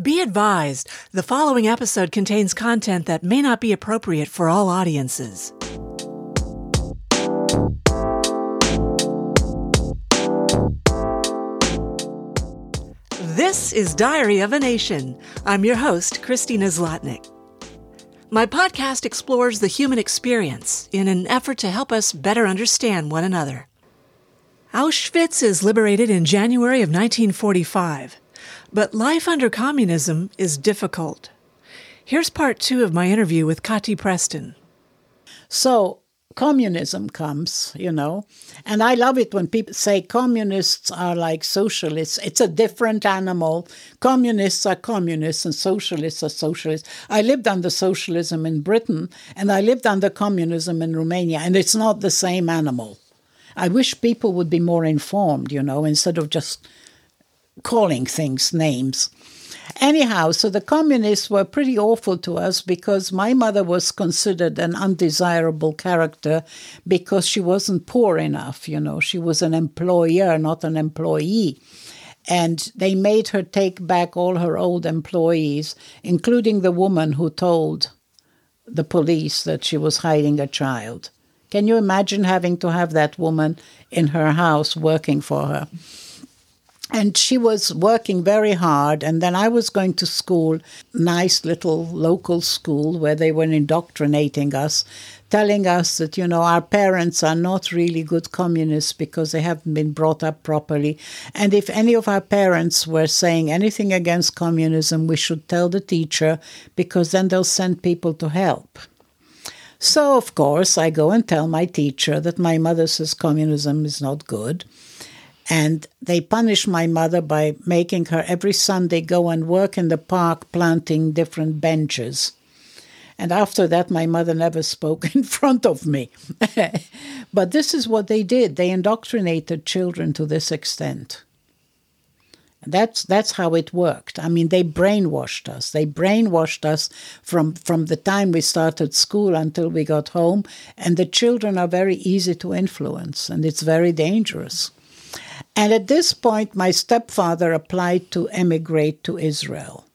Be advised, the following episode contains content that may not be appropriate for all audiences. This is Diary of a Nation. I'm your host, Christina Zlotnick. My podcast explores the human experience in an effort to help us better understand one another. Auschwitz is liberated in January of 1945, but life under communism is difficult. Here's part two of my interview with Kati Preston. So, communism comes, you know. And I love it when people say communists are like socialists. It's a different animal. Communists are communists and socialists are socialists. I lived under socialism in Britain and I lived under communism in Romania, and it's not the same animal. I wish people would be more informed, you know, instead of just calling things names. Anyhow, so the communists were pretty awful to us because my mother was considered an undesirable character because she wasn't poor enough, you know. She was an employer, not an employee. And they made her take back all her old employees, including the woman who told the police that she was hiding a child. Can you imagine having to have that woman in her house working for her? And she was working very hard. And then i was going to school nice little local school where they were indoctrinating us telling us that you know our parents are not really good communists because they haven't been brought up properly. And if any of our parents were saying anything against communism we should tell the teacher because then they'll send people to help. So of course i go and tell my teacher that my mother says communism is not good and they punished my mother by making her every Sunday go and work in the park planting different benches. And after that, my mother never spoke in front of me. but this is what they did. They indoctrinated children to this extent. That's that's how it worked. I mean, they brainwashed us. They brainwashed us from from the time we started school until we got home. And the children are very easy to influence, and it's very dangerous. And at this point, my stepfather applied to emigrate to Israel.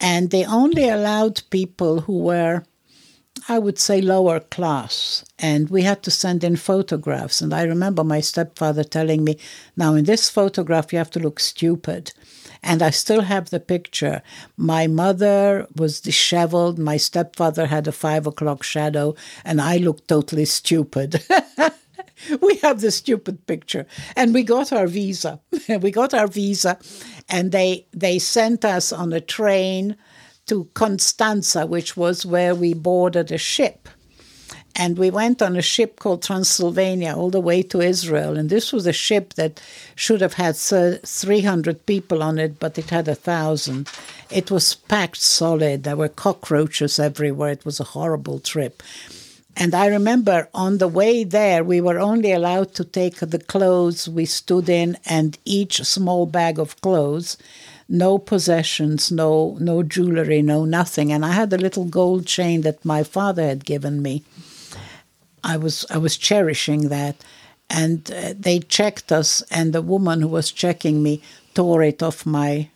And they only allowed people who were, I would say, lower class. And we had to send in photographs. And I remember my stepfather telling me, now in this photograph, you have to look stupid. And I still have the picture. My mother was disheveled. My stepfather had a five o'clock shadow, and I looked totally stupid. we have the stupid picture. And we got our visa. We got our visa and they they sent us on a train to Constanza which was where we boarded a ship. And we went on a ship called Transylvania all the way to Israel. And this was a ship that should have had 300 people on it but it had a thousand. It was packed solid. There were cockroaches everywhere. It was a horrible trip and I remember on the way there, we were only allowed to take the clothes we stood in and each small bag of clothes. No possessions, no no jewelry, no nothing. And I had a little gold chain that my father had given me. I was I was cherishing that, and uh, they checked us, and the woman who was checking me tore it off my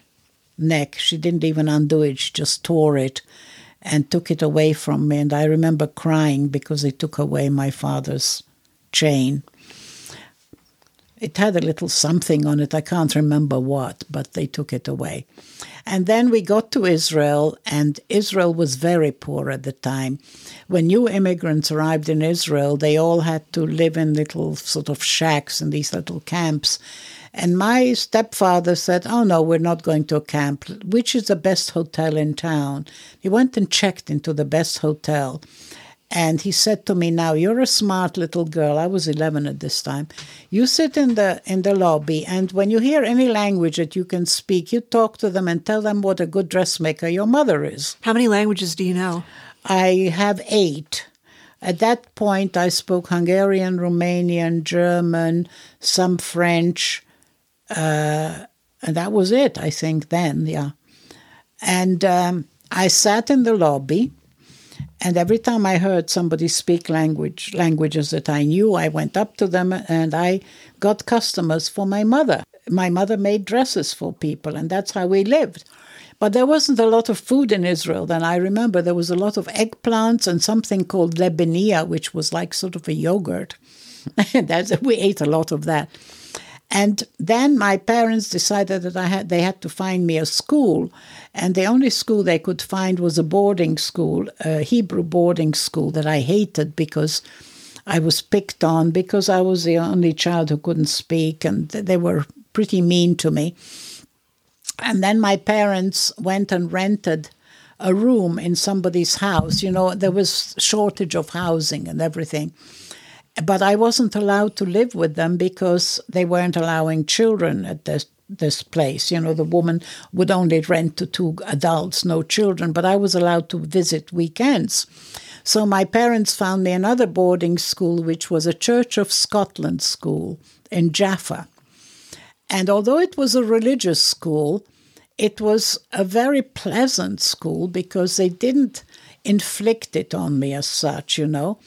neck. She didn't even undo it; she just tore it and took it away from me. And I remember crying because they took away my father's chain. It had a little something on it, I can't remember what, but they took it away. And then we got to Israel, and Israel was very poor at the time. When new immigrants arrived in Israel, they all had to live in little sort of shacks in these little camps. And my stepfather said, Oh, no, we're not going to a camp. Which is the best hotel in town? He went and checked into the best hotel. And he said to me, "Now you're a smart little girl. I was 11 at this time. You sit in the in the lobby, and when you hear any language that you can speak, you talk to them and tell them what a good dressmaker your mother is." How many languages do you know? I have eight. At that point, I spoke Hungarian, Romanian, German, some French, uh, and that was it, I think, then, yeah. And um, I sat in the lobby, and every time I heard somebody speak language languages that I knew, I went up to them and I got customers for my mother. My mother made dresses for people, and that's how we lived. But there wasn't a lot of food in Israel then. I remember there was a lot of eggplants and something called lebenia, which was like sort of a yogurt. We ate a lot of that. And then my parents decided that I had they had to find me a school, and the only school they could find was a boarding school, a Hebrew boarding school that I hated because I was picked on because I was the only child who couldn't speak, and they were pretty mean to me. And then my parents went and rented a room in somebody's house. You know, there was shortage of housing and everything. But I wasn't allowed to live with them because they weren't allowing children at this this place. You know, the woman would only rent to two adults, no children, but I was allowed to visit weekends. So my parents found me another boarding school, which was a Church of Scotland school in Jaffa. And although it was a religious school, it was a very pleasant school because they didn't inflict it on me as such, you know.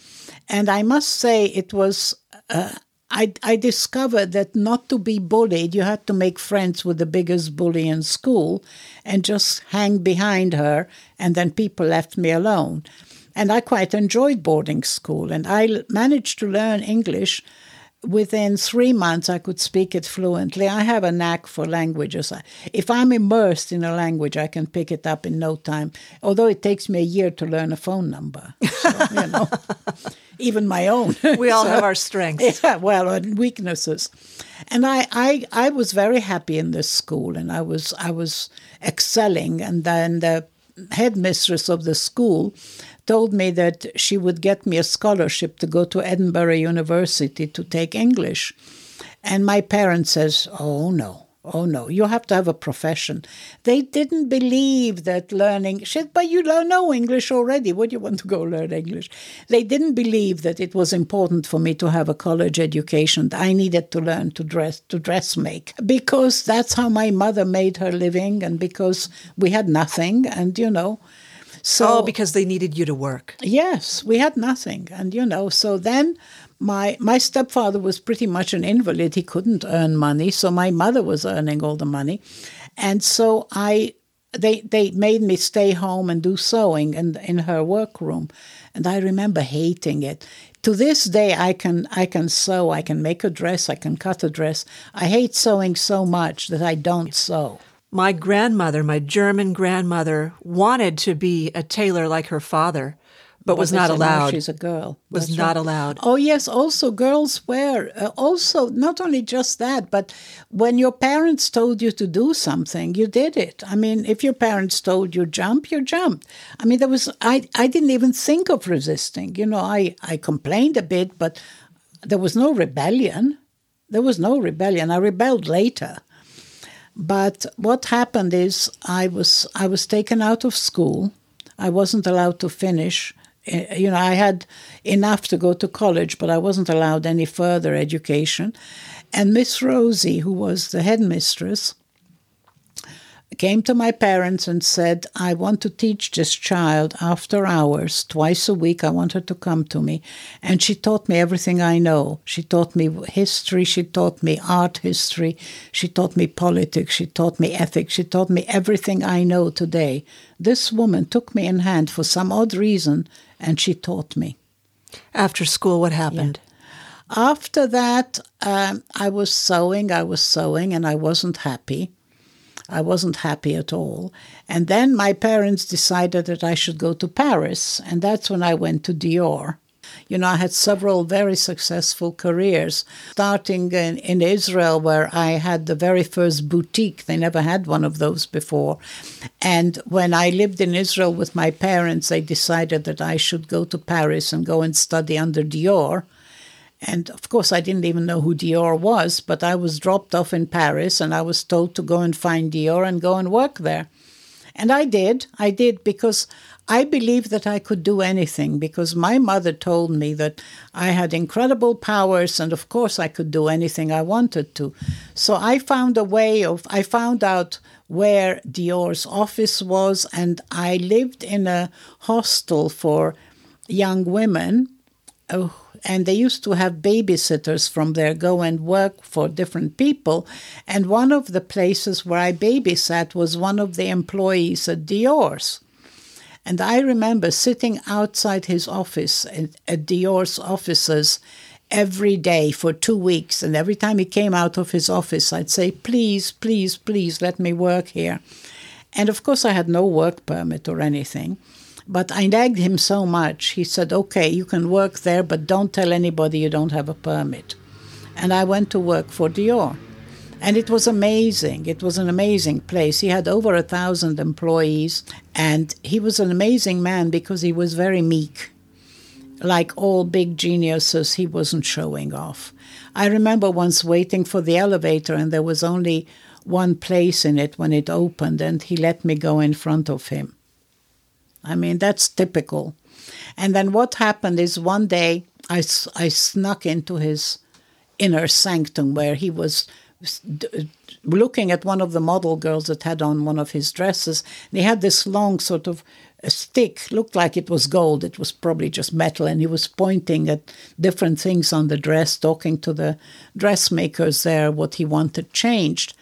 And I must say, it was. Uh, I, I discovered that not to be bullied, you had to make friends with the biggest bully in school and just hang behind her, and then people left me alone. And I quite enjoyed boarding school, and I managed to learn English within three months, I could speak it fluently. I have a knack for languages. If I'm immersed in a language, I can pick it up in no time, although it takes me a year to learn a phone number. So, you know, even my own. We all so, have our strengths. Yeah, well, and weaknesses. And I, I, I was very happy in this school, and I was, I was excelling. And then the headmistress of the school told me that she would get me a scholarship to go to Edinburgh University to take English. And my parents says, "Oh no. Oh no, you have to have a profession. They didn't believe that learning shit, but you know English already. What do you want to go learn English? They didn't believe that it was important for me to have a college education. I needed to learn to dress to dress make because that's how my mother made her living and because we had nothing and you know so, oh, because they needed you to work. Yes, we had nothing. And, you know, so then my my stepfather was pretty much an invalid. He couldn't earn money, so my mother was earning all the money. And so I they they made me stay home and do sewing and in her workroom. And I remember hating it. To this day I can I can sew, I can make a dress, I can cut a dress. I hate sewing so much that I don't sew my grandmother, my German grandmother, wanted to be a tailor like her father, but was not allowed. She's a girl. Was That's not right. allowed. Oh yes, also girls were Uh, also, not only just that, but when your parents told you to do something, you did it. I mean, if your parents told you jump, you jumped. I mean, there was. I I didn't even think of resisting. You know, I I complained a bit, but there was no rebellion. There was no rebellion. I rebelled later. But what happened is I was I was taken out of school. I wasn't allowed to finish. Eh, you know, I had enough to go to college, but I wasn't allowed any further education. And Miss Rosie, who was the headmistress, came to my parents and said, I want to teach this child after hours, twice a week. I want her to come to me. And she taught me everything I know. She taught me history, she taught me art history, she taught me politics, she taught me ethics, she taught me everything I know today. This woman took me in hand for some odd reason and she taught me. After school, what happened? Yeah. After that, um, I was sewing, I was sewing, and I wasn't happy. I wasn't happy at all. And then my parents decided that I should go to Paris, and that's when I went to Dior. You know, I had several very successful careers, starting in, in Israel, where I had the very first boutique. They never had one of those before. And when I lived in Israel with my parents, they decided that I should go to Paris and go and study under Dior. And of course, I didn't even know who Dior was, but I was dropped off in Paris and I was told to go and find Dior and go and work there. And I did. I did because I believed that I could do anything because my mother told me that I had incredible powers and of course I could do anything I wanted to. So I found a way of, I found out where Dior's office was and I lived in a hostel for young women. Oh, and they used to have babysitters from there go and work for different people. And one of the places where I babysat was one of the employees at Dior's. And I remember sitting outside his office at, Dior's offices every day for two weeks. And every time he came out of his office, I'd say, Please, please, please let me work here. And of course, I had no work permit or anything. But I nagged him so much, he said, Okay, you can work there, but don't tell anybody you don't have a permit. And I went to work for Dior. And it was amazing. It was an amazing place. He had over a thousand employees, and he was an amazing man because he was very meek. Like all big geniuses, he wasn't showing off. I remember once waiting for the elevator, and there was only one place in it when it opened, and he let me go in front of him. I mean, that's typical. And then what happened is one day I, I snuck into his inner sanctum where he was Uh, looking at one of the model girls that had on one of his dresses. And he had this long sort of uh, stick, looked like it was gold. It was probably just metal. And he was pointing at different things on the dress, talking to the dressmakers there what he wanted changed.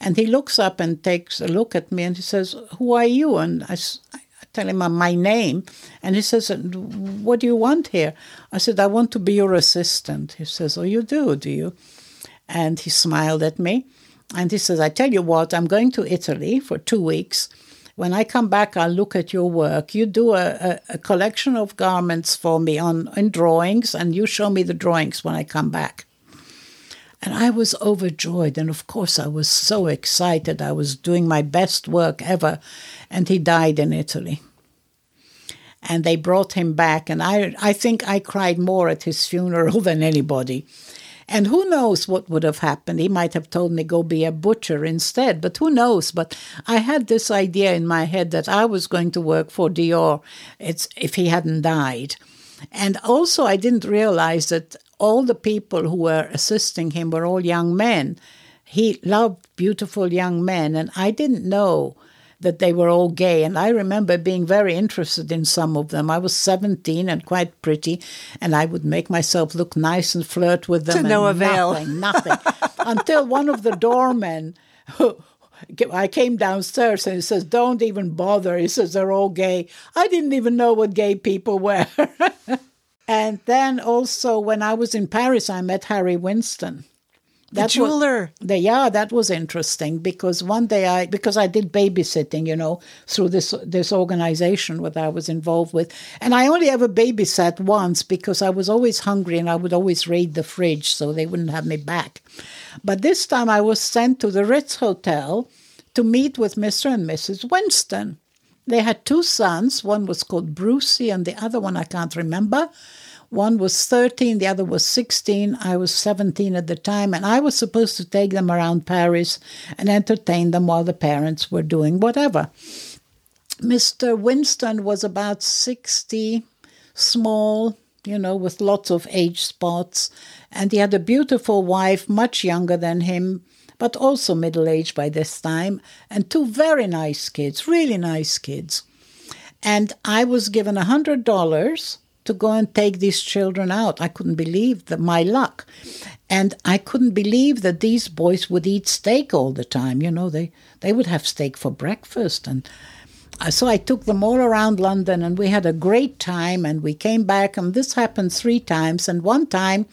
And he looks up and takes a look at me and he says, Who are you? And I, I tell him my name. And he says, What do you want here? I said, I want to be your assistant. He says, Oh, you do, do you? And he smiled at me. And he says, I tell you what, I'm going to Italy for two weeks. When I come back, I'll look at your work. You do a, a, a collection of garments for me on in drawings, and you show me the drawings when I come back. And I was overjoyed. And of course, I was so excited. I was doing my best work ever. And he died in Italy. And they brought him back. And I, I think I cried more at his funeral than anybody. And who knows what would have happened? He might have told me go be a butcher instead, but who knows? But I had this idea in my head that I was going to work for Dior it's, if he hadn't died. And also, I didn't realize that all the people who were assisting him were all young men. He loved beautiful young men, and I didn't know that they were all gay. And I remember being very interested in some of them. I was 17 and quite pretty, and I would make myself look nice and flirt with them. To no avail. Nothing, nothing. Until one of the doormen, who, I came downstairs and he says, Don't even bother. He says, They're all gay. I didn't even know what gay people were. And then also when I was in Paris, I met Harry Winston. That the jeweler. Was, the, yeah, that was interesting because one day I because I did babysitting, you know, through this this organization that I was involved with, and I only ever babysat once because I was always hungry and I would always raid the fridge so they wouldn't have me back. But this time I was sent to the Ritz Hotel to meet with Mr. and Mrs. Winston. They had two sons. One was called Brucey, and the other one I can't remember. One was 13, the other was 16. I was 17 at the time, and I was supposed to take them around Paris and entertain them while the parents were doing whatever. Mr. Winston was about 60, small, you know, with lots of age spots, and he had a beautiful wife, much younger than him, but also middle aged by this time, and two very nice kids, really nice kids. And I was given a hundred dollars to go and take these children out. I couldn't believe that my luck. And I couldn't believe that these boys would eat steak all the time. You know, they, they would have steak for breakfast. And uh, so I took them all around London and we had a great time and we came back. And this happened three times. And one time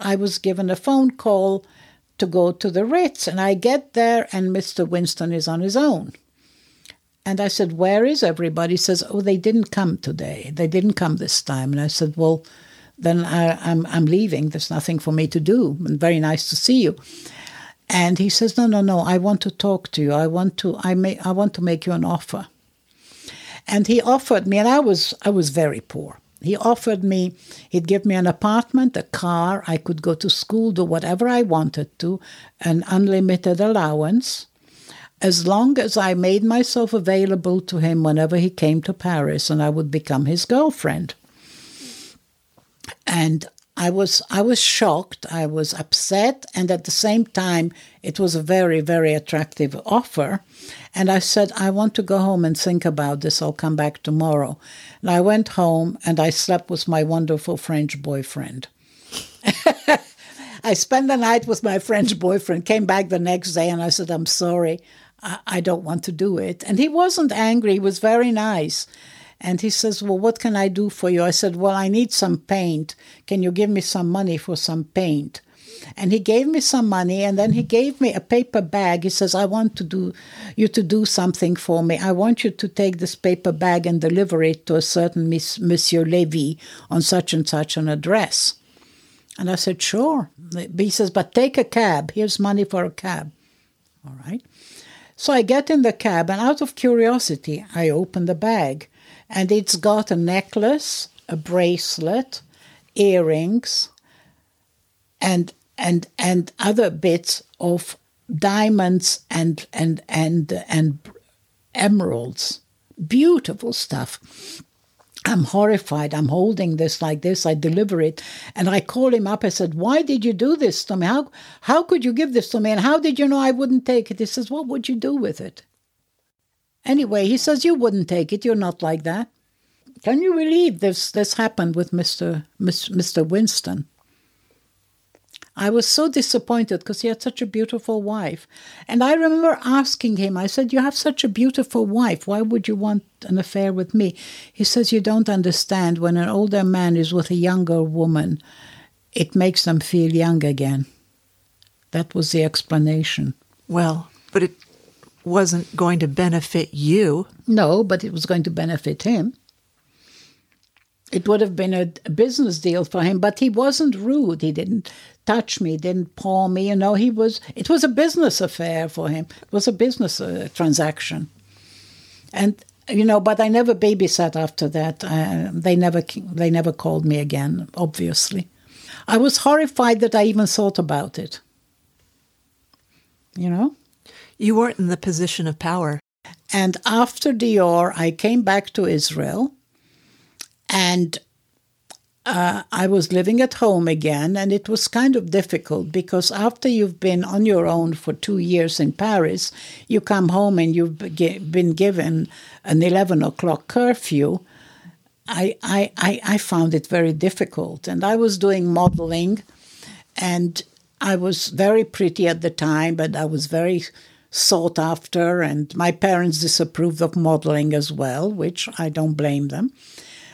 I was given a phone call to go to the Ritz. And I get there, and Mr. Winston is on his own. And I said, Where is everybody? He says, Oh, they didn't come today. They didn't come this time. And I said, Well, then I, I'm, I'm leaving. There's nothing for me to do. And very nice to see you. And he says, No, no, no. I want to talk to you. I want to. I may. I want to make you an offer. And he offered me, and I was I was very poor. He offered me, he'd give me an apartment, a car, I could go to school, do whatever I wanted to, an unlimited allowance, as long as I made myself available to him whenever he came to Paris and I would become his girlfriend. And I was I was shocked, I was upset, and at the same time it was a very, very attractive offer. And I said, I want to go home and think about this. I'll come back tomorrow. And I went home and I slept with my wonderful French boyfriend. I spent the night with my French boyfriend, came back the next day, and I said, I'm sorry, I, don't want to do it. And he wasn't angry, he was very nice. And he says, Well, what can I do for you? I said, Well, I need some paint. Can you give me some money for some paint? And he gave me some money and then he gave me a paper bag. He says, I want to do you to do something for me. I want you to take this paper bag and deliver it to a certain Miss, Monsieur Levy on such and such an address. And I said, Sure. He says, But take a cab. Here's money for a cab. All right. So I get in the cab, and out of curiosity, I open the bag, and it's got a necklace, a bracelet, earrings, and and and other bits of diamonds and and and and emeralds. Beautiful stuff. I'm horrified. I'm holding this like this. I deliver it. And I call him up. I said, Why did you do this to me? How, how could you give this to me? And how did you know I wouldn't take it? He says, What would you do with it? Anyway, he says, You wouldn't take it. You're not like that. Can you believe this, this happened with Mr. Mr. Winston? I was so disappointed because he had such a beautiful wife. And I remember asking him, I said, You have such a beautiful wife. Why would you want an affair with me? He says, You don't understand. When an older man is with a younger woman, it makes them feel young again. That was the explanation. Well, but it wasn't going to benefit you. No, but it was going to benefit him it would have been a, business deal for him but he wasn't rude. He didn't touch me didn't paw me you know. He was it was a business affair for him. It was a business uh, transaction. And you know but i never babysat after that. Uh, they never they never called me again obviously. I was horrified that i even thought about it. You know? You weren't in the position of power. And after dior i came back to israel and uh, I was living at home again, and it was kind of difficult because after you've been on your own for two years in Paris, you come home and you've been given an 11 o'clock curfew. I, I, I, I found it very difficult. And I was doing modeling, and I was very pretty at the time, but I was very sought after, and my parents disapproved of modeling as well, which I don't blame them.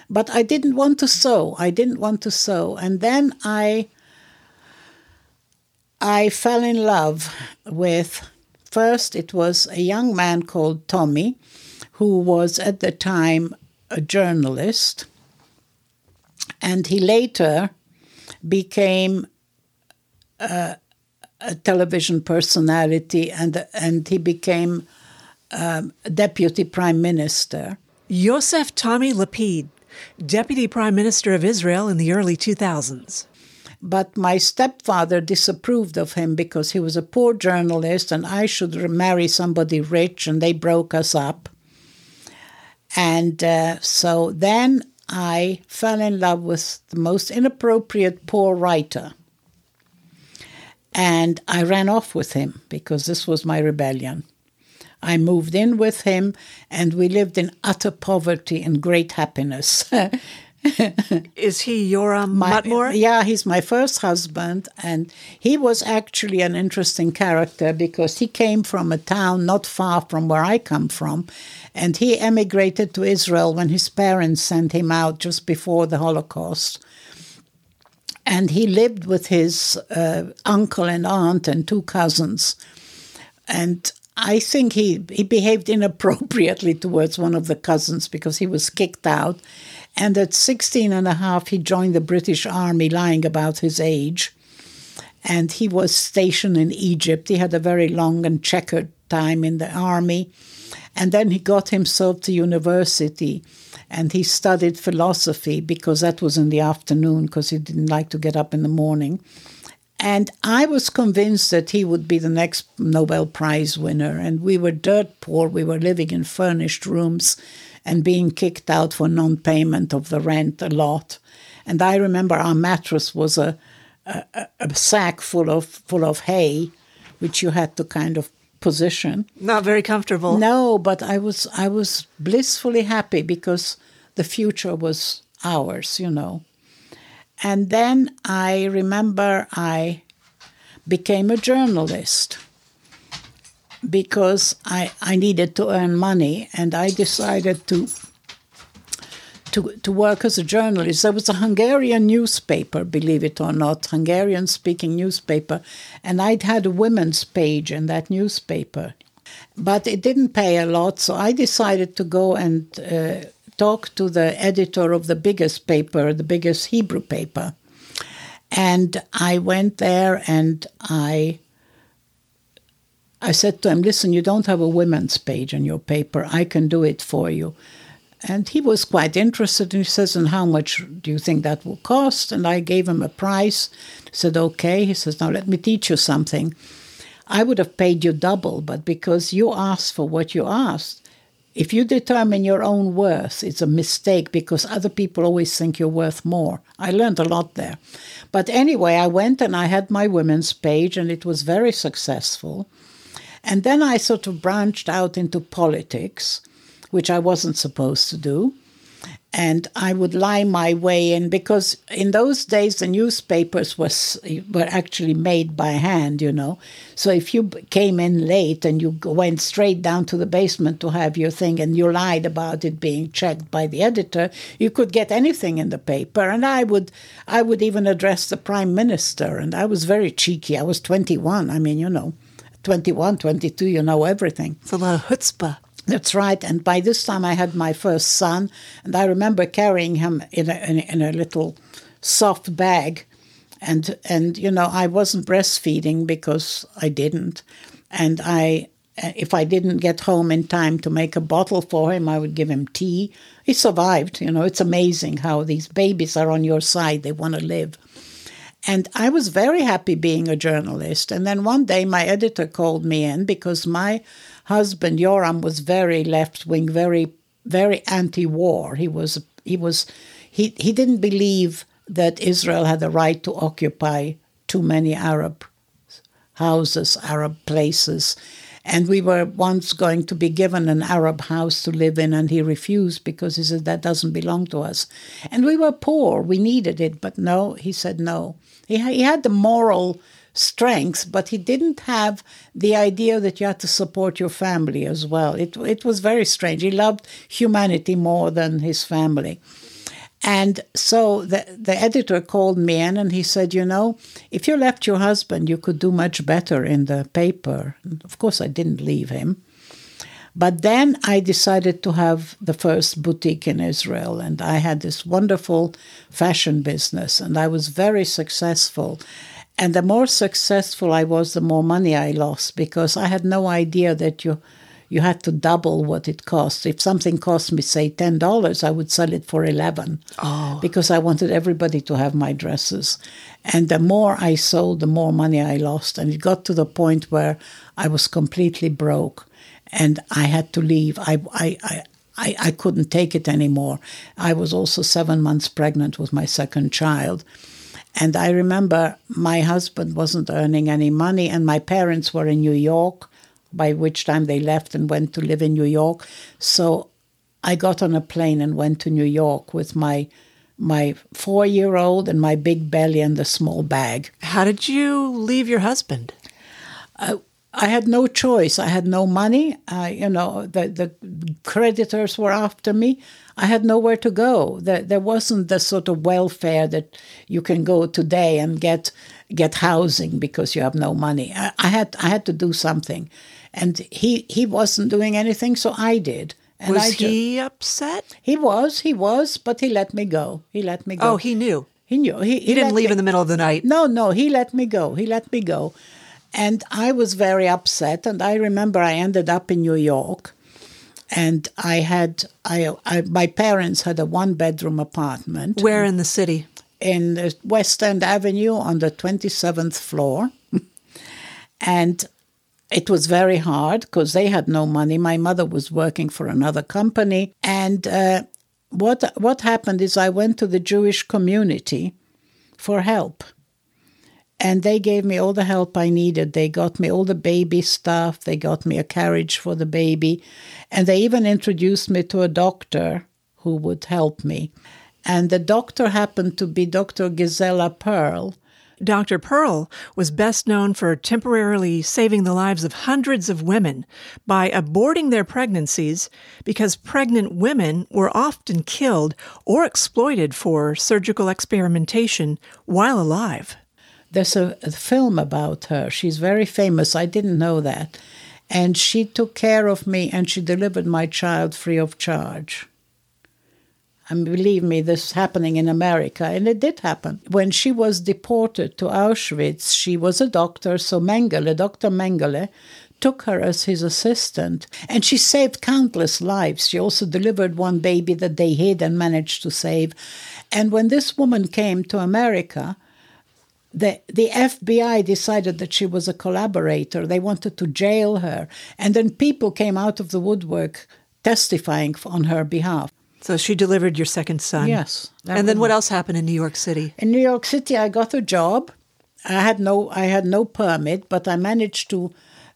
But I didn't want to sew. I didn't want to sew. And then I I fell in love with first it was a young man called Tommy who was at the time a journalist and he later became a, a television personality and and he became um, deputy prime minister. Yosef Tommy Lapid Deputy Prime Minister of Israel in the early 2000s. But my stepfather disapproved of him because he was a poor journalist and I should marry somebody rich, and they broke us up. And uh, so then I fell in love with the most inappropriate poor writer. And I ran off with him because this was my rebellion. I moved in with him, and we lived in utter poverty and great happiness. Is he your um, Matmor? Yeah, he's my first husband, and he was actually an interesting character because he came from a town not far from where I come from, and he emigrated to Israel when his parents sent him out just before the Holocaust. And he lived with his uh, uncle and aunt and two cousins. And I think he, he behaved inappropriately towards one of the cousins because he was kicked out. And at 16 and a half, he joined the British Army, lying about his age. And he was stationed in Egypt. He had a very long and checkered time in the army. And then he got himself to university and he studied philosophy because that was in the afternoon because he didn't like to get up in the morning. And I was convinced that he would be the next Nobel Prize winner. And we were dirt poor. We were living in furnished rooms and being kicked out for non payment of the rent a lot. And I remember our mattress was a, a, a sack full of, full of hay, which you had to kind of position. Not very comfortable. No, but I was I was blissfully happy because the future was ours, you know. And then I remember I became a journalist because I, I needed to earn money and I decided to to, to work as a journalist. There was a Hungarian newspaper, believe it or not, Hungarian speaking newspaper, and I'd had a women's page in that newspaper. But it didn't pay a lot, so I decided to go and uh, talk to the editor of the biggest paper, the biggest Hebrew paper. And I went there and I I said to him, Listen, you don't have a women's page in your paper. I can do it for you. And he was quite interested. And he says, And how much do you think that will cost? And I gave him a price. He said, Okay. He says, Now let me teach you something. I would have paid you double, but because you asked for what you asked, if you determine your own worth, it's a mistake because other people always think you're worth more. I learned a lot there. But anyway, I went and I had my women's page, and it was very successful. And then I sort of branched out into politics which I wasn't supposed to do. And I would lie my way in because in those days the newspapers was were actually made by hand, you know. So if you came in late and you went straight down to the basement to have your thing and you lied about it being checked by the editor, you could get anything in the paper. And I would I would even address the prime minister. And I was very cheeky. I was 21. I mean, you know, 21, 22, you know everything. It's a lot of chutzpah. That's right. And by this time, I had my first son, and I remember carrying him in a, in, in a little soft bag, and and you know I wasn't breastfeeding because I didn't, and I if I didn't get home in time to make a bottle for him, I would give him tea. He survived. You know, it's amazing how these babies are on your side; they want to live. And I was very happy being a journalist. And then one day, my editor called me in because my husband Yoram was very left wing, very very anti-war. He was he was he he didn't believe that Israel had the right to occupy too many Arab houses, Arab places. And we were once going to be given an Arab house to live in, and he refused because he said that doesn't belong to us. And we were poor, we needed it, but no, he said no. He, he had the moral strengths, but he didn't have the idea that you had to support your family as well. It, it was very strange. He loved humanity more than his family. And so the, the editor called me in and he said, You know, if you left your husband, you could do much better in the paper. Of course, I didn't leave him. But then I decided to have the first boutique in Israel, and I had this wonderful fashion business, and I was very successful. And the more successful I was, the more money I lost because I had no idea that you you had to double what it costs. If something cost me, say, ten dollars, I would sell it for eleven, oh. because I wanted everybody to have my dresses. And the more I sold, the more money I lost, and it got to the point where I was completely broke, and I had to leave. I I. I I, I couldn't take it anymore. I was also seven months pregnant with my second child. And I remember my husband wasn't earning any money, and my parents were in New York, by which time they left and went to live in New York. So I got on a plane and went to New York with my my four year old and my big belly and the small bag. How did you leave your husband? Uh, I had no choice. I had no money. Uh, you know, the, the creditors were after me. I had nowhere to go. There, there wasn't the sort of welfare that you can go today and get get housing because you have no money. I, I had I had to do something, and he he wasn't doing anything, so I did. And was I he upset? He was, he was, but he let me go. He let me go. Oh, he knew. He knew. He, he, he didn't leave me, in the middle of the night. No, no, he let me go. He let me go. And I was very upset. And I remember I ended up in New York. And I had, I, I my parents had a one bedroom apartment. Where in the city? In West End Avenue on the 27th floor. and it was very hard because they had no money. My mother was working for another company. And uh, what, what happened is I went to the Jewish community for help and they gave me all the help I needed. They got me all the baby stuff, they got me a carriage for the baby, and they even introduced me to a doctor who would help me. And the doctor happened to be Dr. Gisella Perl. Dr. Perl was best known for temporarily saving the lives of hundreds of women by aborting their pregnancies because pregnant women were often killed or exploited for surgical experimentation while alive. There's a, a film about her. She's very famous. I didn't know that. And she took care of me and she delivered my child free of charge. And believe me, this is happening in America, and it did happen. When she was deported to Auschwitz, she was a doctor, so Mengele, Dr. Mengele, took her as his assistant, and she saved countless lives. She also delivered one baby that they hid and managed to save. And when this woman came to America, the, the FBI decided that she was a collaborator. They wanted to jail her. And then people came out of the woodwork testifying on her behalf. So she delivered your second son. Yes. And then what else happened in New York City? In New York City, I got a job. I had no, I had no permit, but I managed to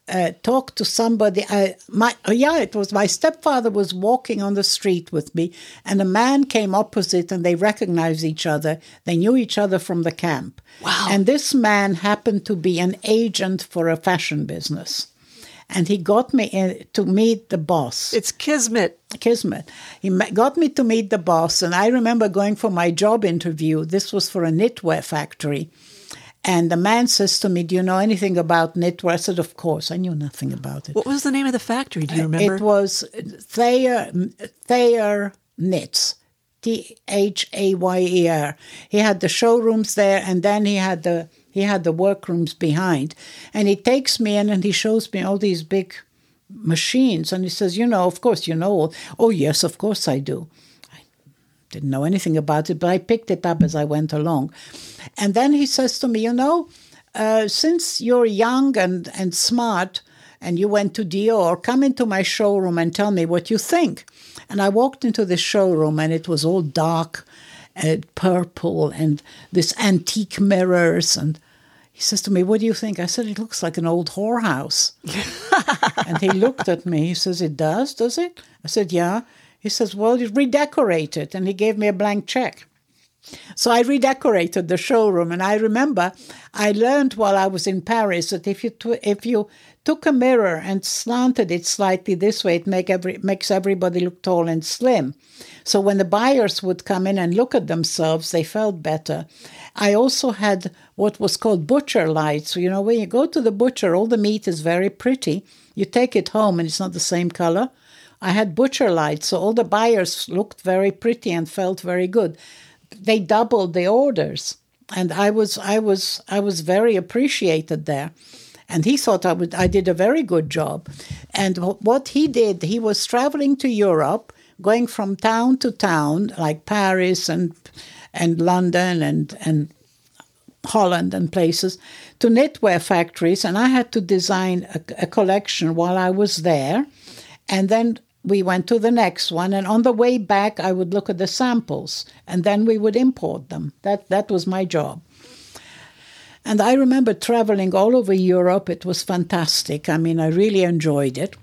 uh, talk to somebody. I, my, oh yeah, it was my stepfather was walking on the street with me, and a man came opposite, and they recognized each other. They knew each other from the camp. Wow! And this man happened to be an agent for a fashion business and he got me in, to meet the boss. It's Kismet. Kismet. He got me to meet the boss, and I remember going for my job interview. This was for a knitwear factory. And the man says to me, Do you know anything about knitwear? I said, Of course. I knew nothing about it. What was the name of the factory? Do you uh, remember? It was Thayer, Thayer Knits. T H A Y E R. He had the showrooms there, and then he had the he had the workrooms behind. And he takes me in and he shows me all these big machines. And he says, You know, of course, you know. Oh, yes, of course I do. Didn't know anything about it, but I picked it up as I went along. And then he says to me, You know, uh, since you're young and, and smart, and you went to Dior, come into my showroom and tell me what you think. And I walked into the showroom and it was all dark and purple and this antique mirrors and he says to me, What do you think? I said, It looks like an old whorehouse. and he looked at me. He says, It does, does it? I said, Yeah. He says, Well, you redecorate it. And he gave me a blank check. So I redecorated the showroom, and I remember I learned while I was in Paris that if you if you took a mirror and slanted it slightly this way, it make every makes everybody look tall and slim. So when the buyers would come in and look at themselves, they felt better. I also had what was called butcher lights. You know, when you go to the butcher, all the meat is very pretty. You take it home and it's not the same color. I had butcher lights, so all the buyers looked very pretty and felt very good. They doubled the orders, and I was I was I was very appreciated there and he thought I would I did a very good job. And what he did, he was traveling to Europe going from town to town, like Paris and and London and and Holland and places, to knitwear factories, and I had to design a, a collection while I was there, and then we went to the next one and on the way back i would look at the samples and then we would import them. That that was my job. And i remember traveling all over europe. It was fantastic. I mean i really enjoyed it.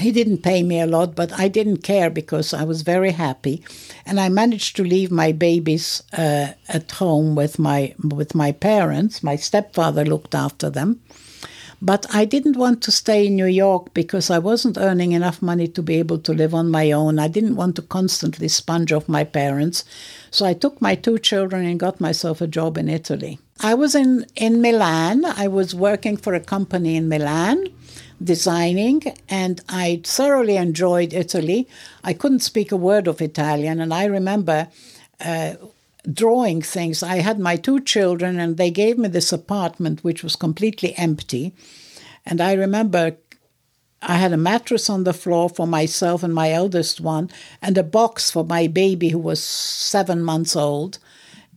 He didn't pay me a lot, but I didn't care because I was very happy, and I managed to leave my babies uh, at home with my with my parents. My stepfather looked after them, but I didn't want to stay in New York because I wasn't earning enough money to be able to live on my own. I didn't want to constantly sponge off my parents, so I took my two children and got myself a job in Italy. I was in in Milan. I was working for a company in Milan designing, and I thoroughly enjoyed Italy. I couldn't speak a word of Italian, and I remember. Uh, drawing things. I had my two children, and they gave me this apartment, which was completely empty. And I remember I had a mattress on the floor for myself and my eldest one, and a box for my baby, who was seven months old.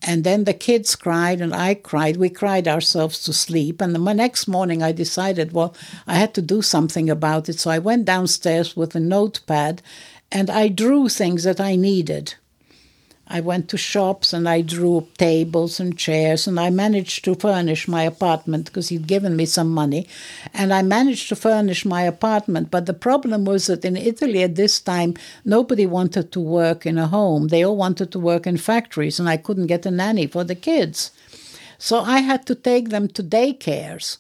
And then the kids cried and I cried. We cried ourselves to sleep. And the next morning I decided, well, I had to do something about it. So I went downstairs with a notepad and I drew things that I needed. I went to shops and I drew tables and chairs and I managed to furnish my apartment because he'd given me some money. And I managed to furnish my apartment. But the problem was that in Italy at this time, nobody wanted to work in a home. They all wanted to work in factories and I couldn't get a nanny for the kids. So I had to take them to daycares.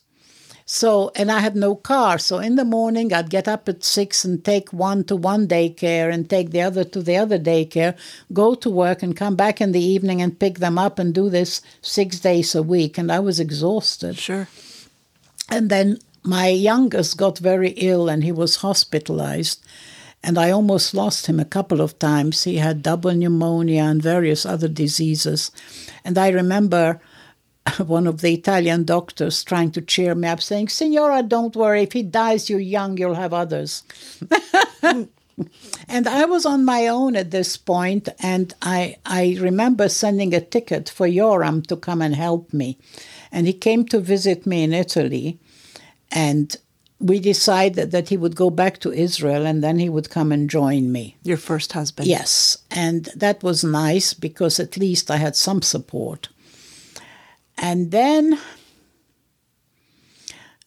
So, and I had no car. So in the morning, I'd get up at six and take one to one daycare and take the other to the other daycare, go to work and come back in the evening and pick them up and do this six days a week. And I was exhausted. Sure. And then my youngest got very ill and he was hospitalized. And I almost lost him a couple of times. He had double pneumonia and various other diseases. And I remember one of the Italian doctors trying to cheer me up, saying, Signora, don't worry. If he dies, you're young, you'll have others. and I was on my own at this point, and I, I remember sending a ticket for Yoram to come and help me. And he came to visit me in Italy, and we decided that he would go back to Israel and then he would come and join me. Your first husband? Yes. And that was nice because at least I had some support. And then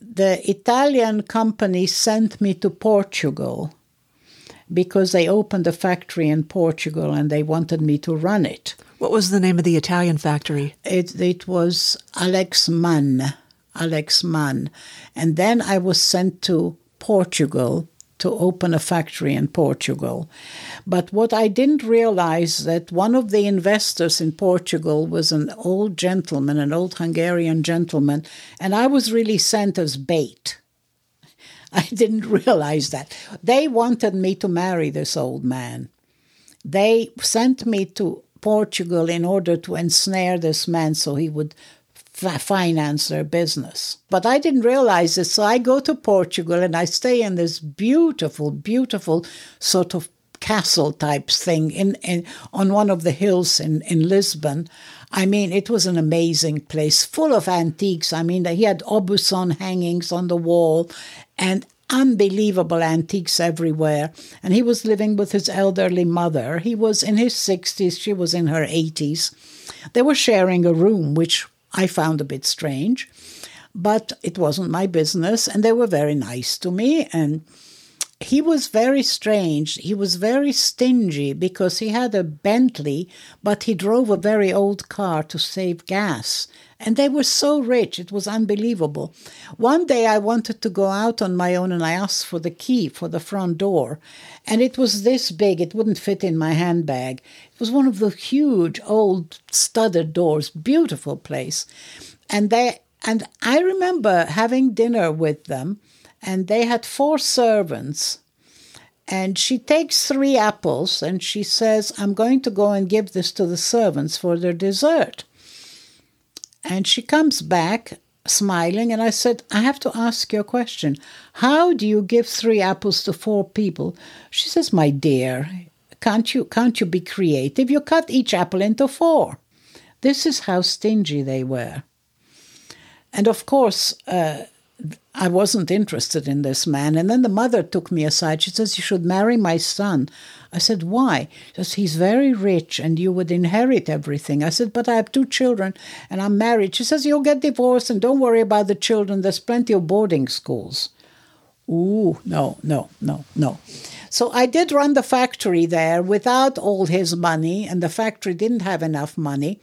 the Italian company sent me to Portugal because they opened a factory in Portugal and they wanted me to run it. What was the name of the Italian factory? It, it was Alex Mann. Alex Mann. And then I was sent to Portugal to open a factory in Portugal. But what I didn't realize that one of the investors in Portugal was an old gentleman, an old Hungarian gentleman, and I was really sent as bait. I didn't realize that. They wanted me to marry this old man. They sent me to Portugal in order to ensnare this man so he would finance their business. But I didn't realize this. So I go to Portugal and I stay in this beautiful, beautiful sort of castle type thing in, in on one of the hills in, in Lisbon. I mean, it was an amazing place, full of antiques. I mean, he had Aubusson hangings on the wall and unbelievable antiques everywhere. And he was living with his elderly mother. He was in his 60s, she was in her 80s. They were sharing a room, which I found a bit strange, but it wasn't my business, and they were very nice to me. And he was very strange. He was very stingy because he had a Bentley, but he drove a very old car to save gas. And they were so rich, it was unbelievable. One day I wanted to go out on my own and I asked for the key for the front door. And it was this big, it wouldn't fit in my handbag. It was one of the huge old studded doors, beautiful place. And they and I remember having dinner with them, and they had four servants. And she takes three apples and she says, I'm going to go and give this to the servants for their dessert. And she comes back smiling, and I said, I have to ask you a question. How do you give three apples to four people? She says, My dear, can't you, can't you be creative? You cut each apple into four. This is how stingy they were. And of course, uh, I wasn't interested in this man. And then the mother took me aside. She says, You should marry my son. I said, Why? She says, He's very rich and you would inherit everything. I said, But I have two children and I'm married. She says, You'll get divorced and don't worry about the children. There's plenty of boarding schools. Ooh, no, no, no, no. So I did run the factory there without all his money, and the factory didn't have enough money.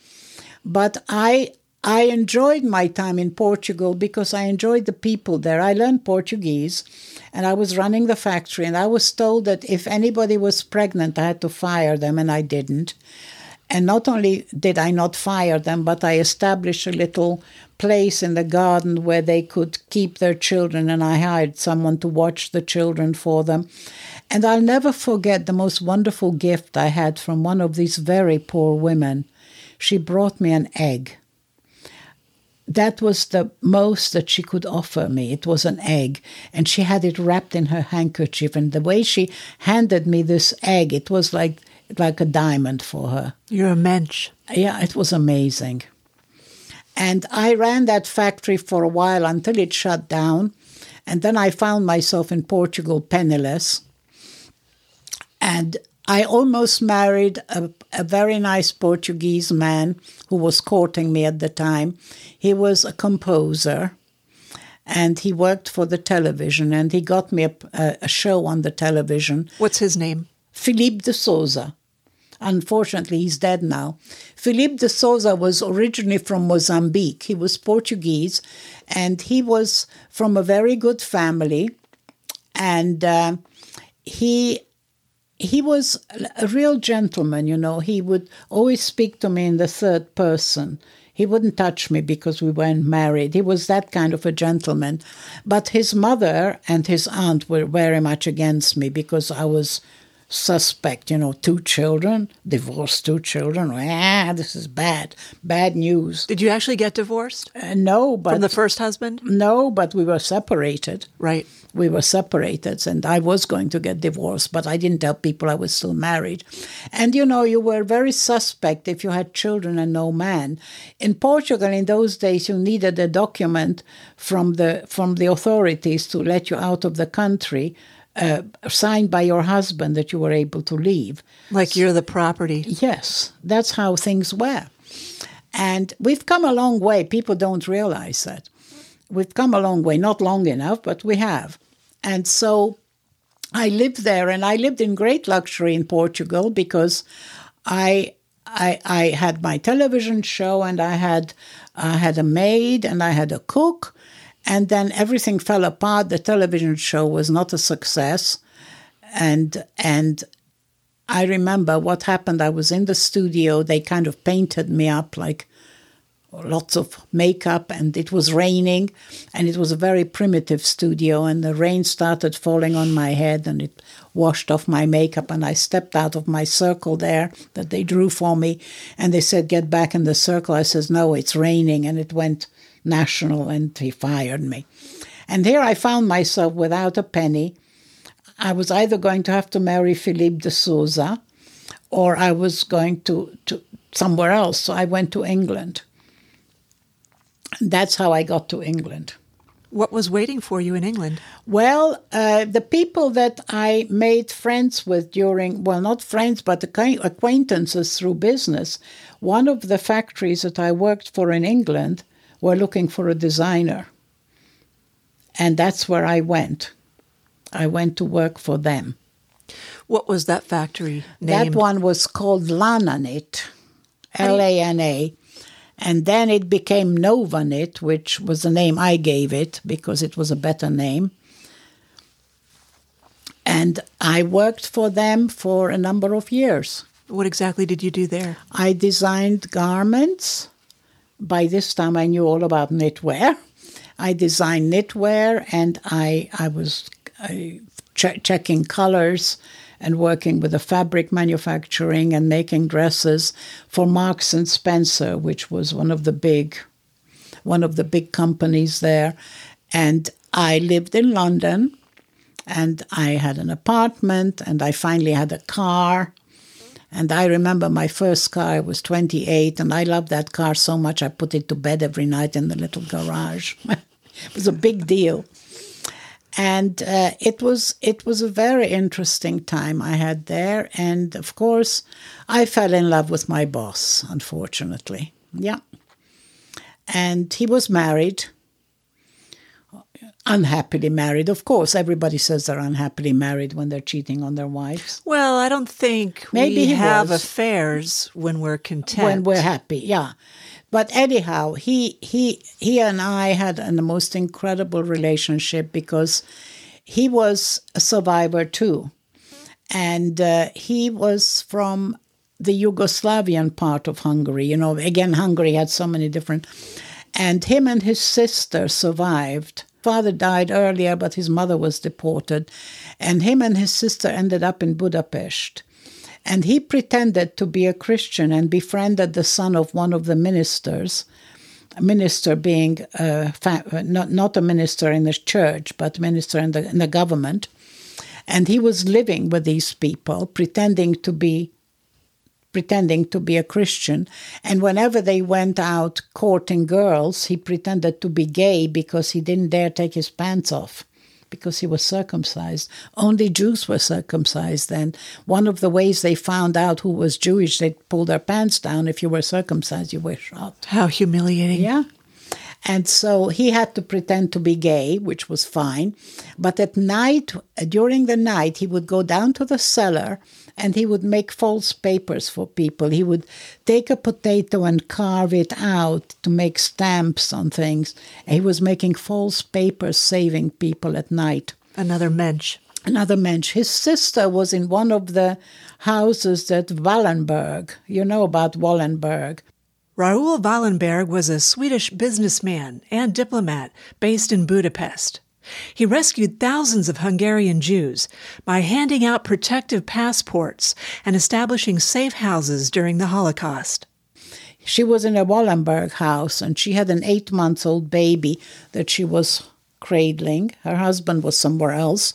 But I I enjoyed my time in Portugal because I enjoyed the people there. I learned Portuguese and I was running the factory, and I was told that if anybody was pregnant, I had to fire them, and I didn't. And not only did I not fire them, but I established a little place in the garden where they could keep their children, and I hired someone to watch the children for them. And I'll never forget the most wonderful gift I had from one of these very poor women. She brought me an egg that was the most that she could offer me. It was an egg, and she had it wrapped in her handkerchief. And the way she handed me this egg, it was like like a diamond for her. You're a mensch. Yeah, it was amazing. And I ran that factory for a while until it shut down. And then I found myself in Portugal penniless. And I almost married a, a very nice Portuguese man who was courting me at the time. He was a composer and he worked for the television and he got me a, a, show on the television. What's his name? Philippe de Souza. Unfortunately, he's dead now. Philippe de Souza was originally from Mozambique. He was Portuguese and he was from a very good family. And uh, he he was a real gentleman, you know. He would always speak to me in the third person. He wouldn't touch me because we weren't married. He was that kind of a gentleman. But his mother and his aunt were very much against me because I was suspect, you know, two children, divorced two children. Ah, this is bad, bad news. Did you actually get divorced? Uh, no, but from the first husband. No, but we were separated. Right. We were separated, and I was going to get divorced, but I didn't tell people I was still married. And you know, you were very suspect if you had children and no man. In Portugal, in those days, you needed a document from the from the authorities to let you out of the country uh, signed by your husband that you were able to leave. Like you're the property. Yes, that's how things were. And we've come a long way. People don't realize that. We've come a long way, not long enough, but we have. And so I lived there and I lived in great luxury in Portugal because I I, I had my television show and I had I had a maid and I had a cook and then everything fell apart. The television show was not a success. And and I remember what happened. I was in the studio. They kind of painted me up like lots of makeup and it was raining and it was a very primitive studio and the rain started falling on my head and it washed off my makeup and I stepped out of my circle there that they drew for me and they said get back in the circle I says no it's raining and it went national and he fired me. And here I found myself without a penny. I was either going to have to marry Philippe de Souza or I was going to, to somewhere else. So I went to England. That's how I got to England. What was waiting for you in England? Well, uh, the people that I made friends with during, well, not friends, but acquaintances through business, one of the factories that I worked for in England were looking for a designer. And that's where I went. I went to work for them. What was that factory named? That one was called Lananit, L A N A. And then it became Novanit, which was the name I gave it because it was a better name. And I worked for them for a number of years. What exactly did you do there? I designed garments by this time I knew all about knitwear. I designed knitwear and I, I was ch- checking colors and working with the fabric manufacturing and making dresses for Marks and Spencer, which was one of the big one of the big companies there. And I lived in London and I had an apartment and I finally had a car and I remember my first car, I was 28, and I loved that car so much I put it to bed every night in the little garage. it was a big deal. And uh, it was it was a very interesting time I had there, and of course, I fell in love with my boss. Unfortunately, yeah. And he was married, unhappily married. Of course, everybody says they're unhappily married when they're cheating on their wives. Well, I don't think Maybe we have was. affairs when we're content. When we're happy, yeah. But anyhow, he he he and I had a most incredible relationship because he was a survivor too, and uh, he was from the Yugoslavian part of Hungary. You know, again, Hungary had so many different, and him and his sister survived father died earlier, but his mother was deported. And him and his sister ended up in Budapest. And he pretended to be a Christian and befriended the son of one of the ministers. A minister being uh, not, not a minister in the church, but minister in the, in the government. And he was living with these people, pretending to be pretending to be a Christian. And whenever they went out courting girls, he pretended to be gay because he didn't dare take his pants off because he was circumcised. Only Jews were circumcised then. One of the ways they found out who was Jewish, they'd pull their pants down. If you were circumcised, you were shot. How humiliating. Yeah. And so he had to pretend to be gay, which was fine. But at night, during the night, he would go down to the cellar and he would make false papers for people. He would take a potato and carve it out to make stamps on things. He was making false papers saving people at night. Another mensch. Another mensch. His sister was in one of the houses at Wallenberg. You know about Wallenberg. Raoul Wallenberg was a Swedish businessman and diplomat based in Budapest. He rescued thousands of Hungarian Jews by handing out protective passports and establishing safe houses during the Holocaust. She was in a Wallenberg house and she had an eight month old baby that she was cradling. Her husband was somewhere else.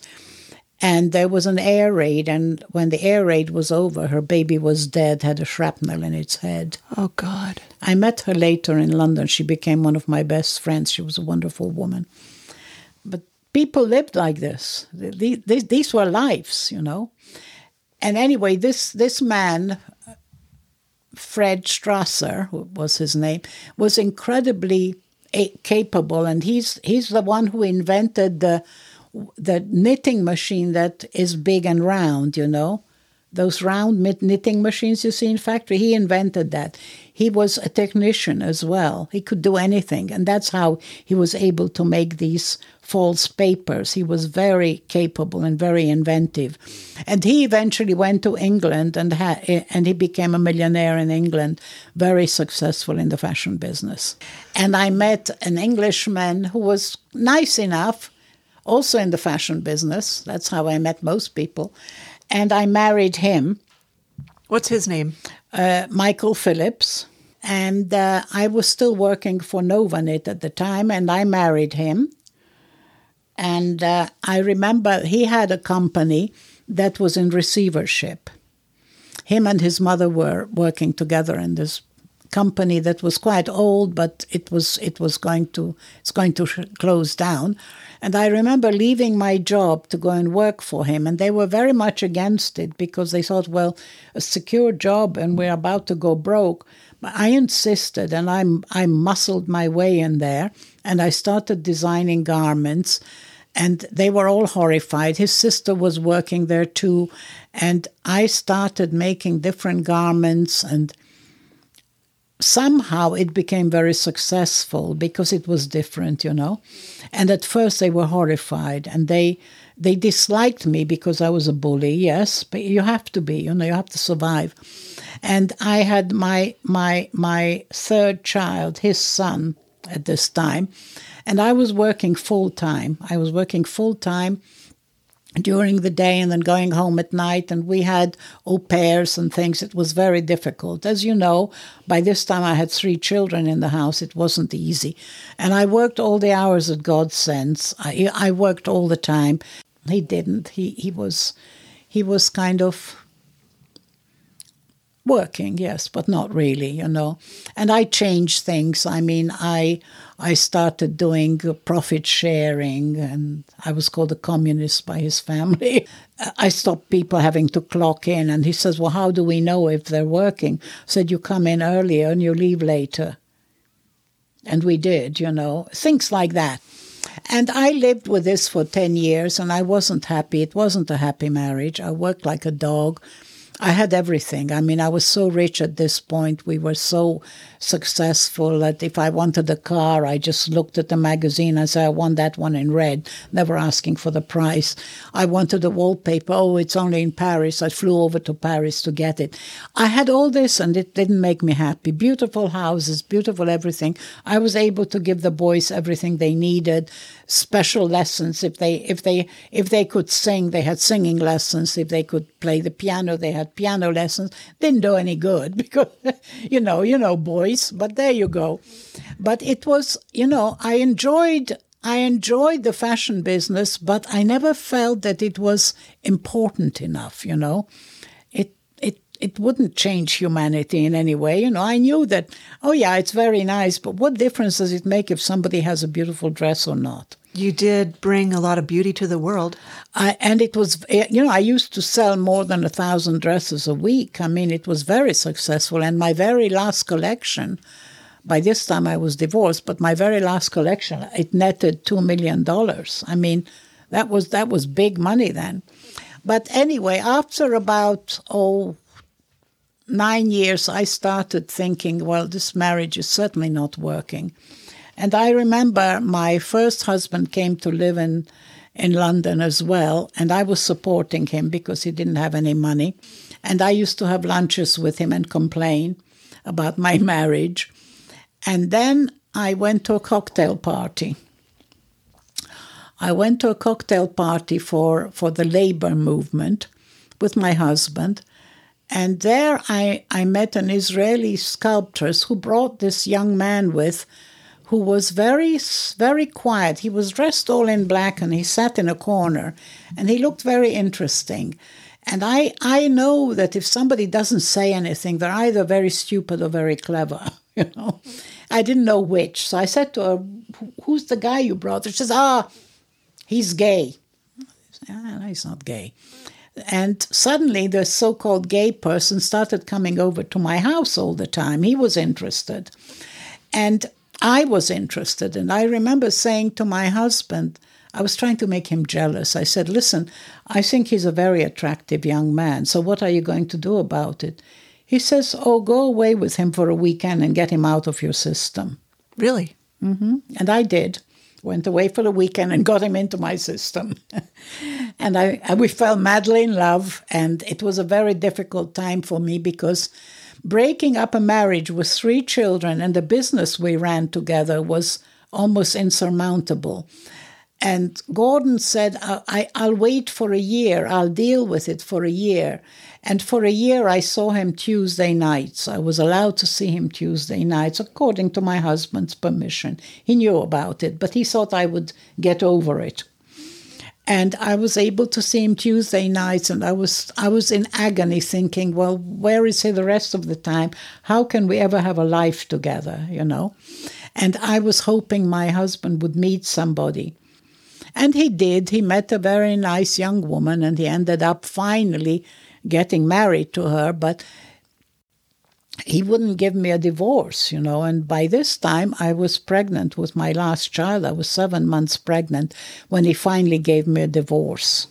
And there was an air raid, and when the air raid was over, her baby was dead, had a shrapnel in its head. Oh, God. I met her later in London. She became one of my best friends. She was a wonderful woman. But people lived like this. These, these were lives, you know. And anyway, this, this man, Fred Strasser was his name, was incredibly eh, capable, and he's, he's the one who invented the the knitting machine that is big and round, you know, those round knitting machines you see in factory. He invented that. He was a technician as well. He could do anything, and that's how he was able to make these false papers. He was very capable and very inventive, and he eventually went to England and ha- and he became a millionaire in England, very successful in the fashion business. And I met an Englishman who was nice enough also in the fashion business. That's how I met most people. And I married him. What's his name? Uh, Michael Phillips. And uh, I was still working for Novanit at the time, and I married him. And uh, I remember he had a company that was in receivership. Him and his mother were working together in this company that was quite old, but it was it was going to it's going to close down. And I remember leaving my job to go and work for him, and they were very much against it because they thought, well, a secure job and we're about to go broke. But I insisted, and I I muscled my way in there, and I started designing garments. And they were all horrified. His sister was working there too. And I started making different garments and somehow it became very successful because it was different, you know. And at first they were horrified and they they disliked me because I was a bully, yes, but you have to be, you know, you have to survive. And I had my my my third child, his son, at this time, and I was working full time. I was working full time during the day and then going home at night. And we had au pairs and things. It was very difficult. As you know, by this time I had three children in the house. It wasn't easy. And I worked all the hours that God sends. I, I worked all the time. He didn't. He, he was he was kind of working yes but not really you know and i changed things i mean i i started doing profit sharing and i was called a communist by his family i stopped people having to clock in and he says well how do we know if they're working I said you come in earlier and you leave later and we did you know things like that and I lived with this for 10 years and I wasn't happy. It wasn't a happy marriage. I worked like a dog. I had everything. I mean, I was so rich at this point. We were so successful that if I wanted a car, I just looked at the magazine and said, I want that one in red, never asking for the price. I wanted a wallpaper. Oh, it's only in Paris. I flew over to Paris to get it. I had all this and it didn't make me happy. Beautiful houses, beautiful everything. I was able to give the boys everything they needed, special lessons. If they, if they, if they could sing, they had singing lessons. If they could play the piano, they had piano lessons. Didn't do any good because, you know, you know, boys. But there you go. But it was, you know, I enjoyed. I enjoyed the fashion business, but I never felt that it was important enough. You know, it wouldn't change humanity in any way. You know, I knew that, oh, yeah, it's very nice, but what difference does it make if somebody has a beautiful dress or not? You did bring a lot of beauty to the world. I, and it was, eh, you know, I used to sell more than a thousand dresses a week. I mean, it was very successful. And my very last collection, by this time I was divorced, but my very last collection, it netted $2 million. I mean, that was, that was big money then. But anyway, after about, oh, nine years, I started thinking, well, this marriage is certainly not working. And I remember my first husband came to live in, in London as well, and I was supporting him because he didn't have any money. And I used to have lunches with him and complain about my marriage. And then I went to a cocktail party. I went to a cocktail party for, for the labor movement with my husband. And there I, I met an Israeli sculptress who brought this young man with who was very, very quiet. He was dressed all in black and he sat in a corner and he looked very interesting. And I, I know that if somebody doesn't say anything, they're either very stupid or very clever, you know. I didn't know which. So I said to her, Who's the guy you brought? She says, Ah, he's gay. Ah, no, he's not gay. And suddenly, the so called gay person started coming over to my house all the time. He was interested. And I was interested. And I remember saying to my husband, I was trying to make him jealous. I said, Listen, I think he's a very attractive young man. So what are you going to do about it? He says, Oh, go away with him for a weekend and get him out of your system. Really? Mm-hmm. And I did went away for the weekend and got him into my system. and I, I, we fell madly in love, and it was a very difficult time for me because breaking up a marriage with three children and the business we ran together was almost insurmountable. And Gordon said, I, I'll wait for a year, I'll deal with it for a year. And for a year, I saw him Tuesday nights. I was allowed to see him Tuesday nights, according to my husband's permission. He knew about it, but he thought I would get over it. And I was able to see him Tuesday nights, and I was I was in agony, thinking, well, where is he the rest of the time? How can we ever have a life together? You know. And I was hoping my husband would meet somebody. And he did. He met a very nice young woman, and he ended up finally getting married to her, but he wouldn't give me a divorce, you know. And by this time, I was pregnant with my last child. I was seven months pregnant when he finally gave me a divorce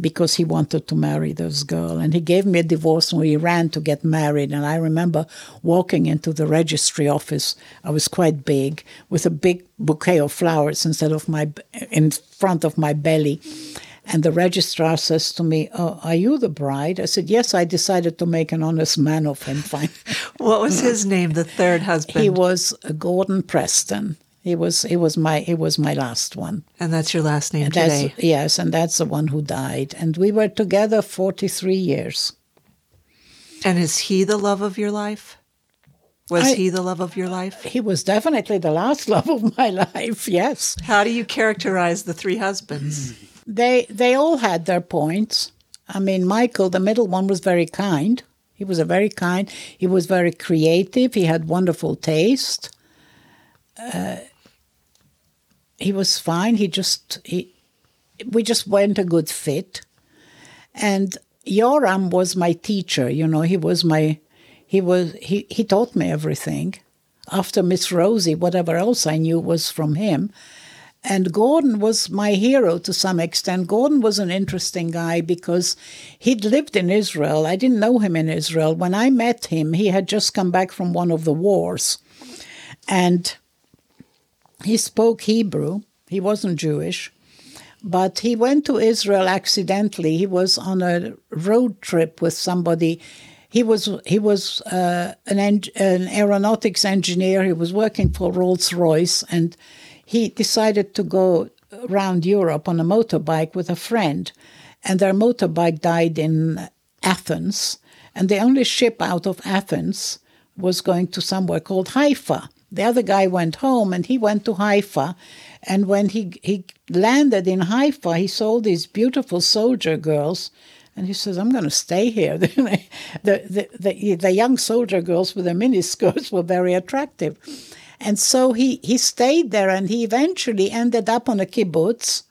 because he wanted to marry this girl. And he gave me a divorce and we ran to get married. And I remember walking into the registry office. I was quite big with a big bouquet of flowers instead of my in front of my belly. And the registrar says to me, oh, Are you the bride? I said, Yes, I decided to make an honest man of him. Fine. what was his name, the third husband? He was uh, Gordon Preston. He was he was my he was my last one. And that's your last name and today. Yes, and that's the one who died. And we were together forty three years. And is he the love of your life? Was I, he the love of your life? He was definitely the last love of my life, yes. How do you characterize the three husbands? They they all had their points. I mean, Michael, the middle one, was very kind. He was a very kind. He was very creative. He had wonderful taste. Uh, he was fine. He just he, we just went a good fit. And Yoram was my teacher. You know, he was my he was he he taught me everything. After Miss Rosie, whatever else I knew was from him. And Gordon was my hero to some extent. Gordon was an interesting guy because he'd lived in Israel. I didn't know him in Israel. When I met him, he had just come back from one of the wars. And he spoke Hebrew. He wasn't Jewish. But he went to Israel accidentally. He was on a road trip with somebody. He was he was uh, an, en- an aeronautics engineer. He was working for Rolls Royce, and he decided to go around Europe on a motorbike with a friend, and their motorbike died in Athens, and the only ship out of Athens was going to somewhere called Haifa. The other guy went home and he went to Haifa. And when he, he landed in Haifa, he saw these beautiful soldier girls And he says, I'm going to stay here. the, the, the, the young soldier girls with their miniskirts were very attractive. And so he, he stayed there and he eventually ended up on a kibbutz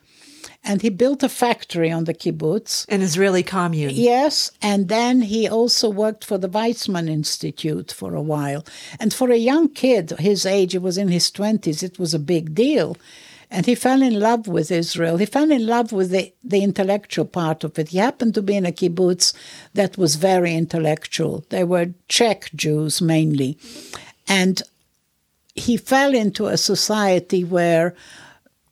and he built a factory on the kibbutz. An Israeli commune. Yes, and then he also worked for the Weizmann Institute for a while. And for a young kid his age, he was in his 20s, it was a big deal. And he fell in love with Israel. He fell in love with the, the intellectual part of it. He happened to be in a kibbutz that was very intellectual. They were Czech Jews mainly. And he fell into a society where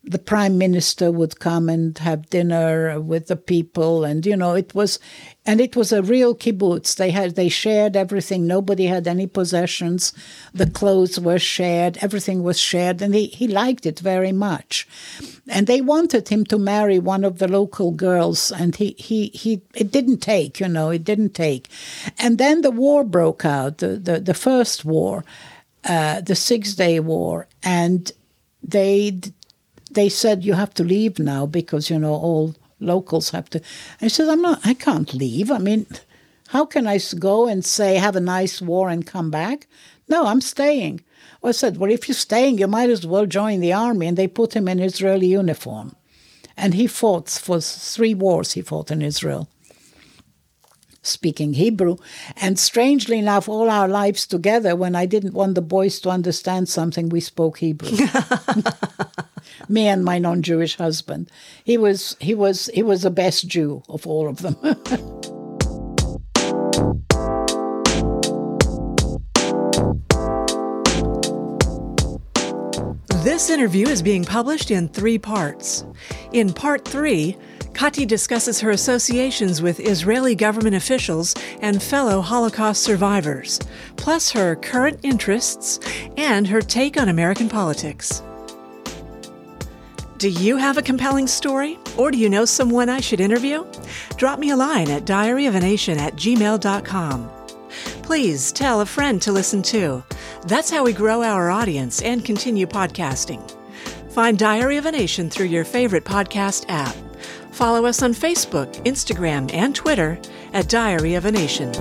the prime minister would come and have dinner with the people and you know it was and it was a real kibbutz. They had they shared everything. Nobody had any possessions. The clothes were shared. Everything was shared. And he, he liked it very much. And they wanted him to marry one of the local girls. And he he, he it didn't take you know it didn't take. And then the war broke out the the, the first war uh, the six day war. And they they said you have to leave now because you know all locals have to. I said I'm not. I can't leave. I mean, how can I go and say have a nice war and come back? No, I'm staying. Well, I said, well, if you're staying, you might as well join the army. And they put him in Israeli uniform, and he fought for three wars. He fought in Israel speaking Hebrew. And strangely enough, all our lives together, when I didn't want the boys to understand something, we spoke Hebrew. Me and my non-Jewish husband. He was he was he was the best Jew of all of them. This interview is being published in three parts. In part three, Kati discusses her associations with Israeli government officials and fellow Holocaust survivors, plus her current interests and her take on American politics. Do you have a compelling story? Or do you know someone I should interview? Drop me a line at diaryofanation at gmail.com. Please tell a friend to listen too. That's how we grow our audience and continue podcasting. Find Diary of a Nation through your favorite podcast app. Follow us on Facebook, Instagram, and Twitter at Diary of a Nation.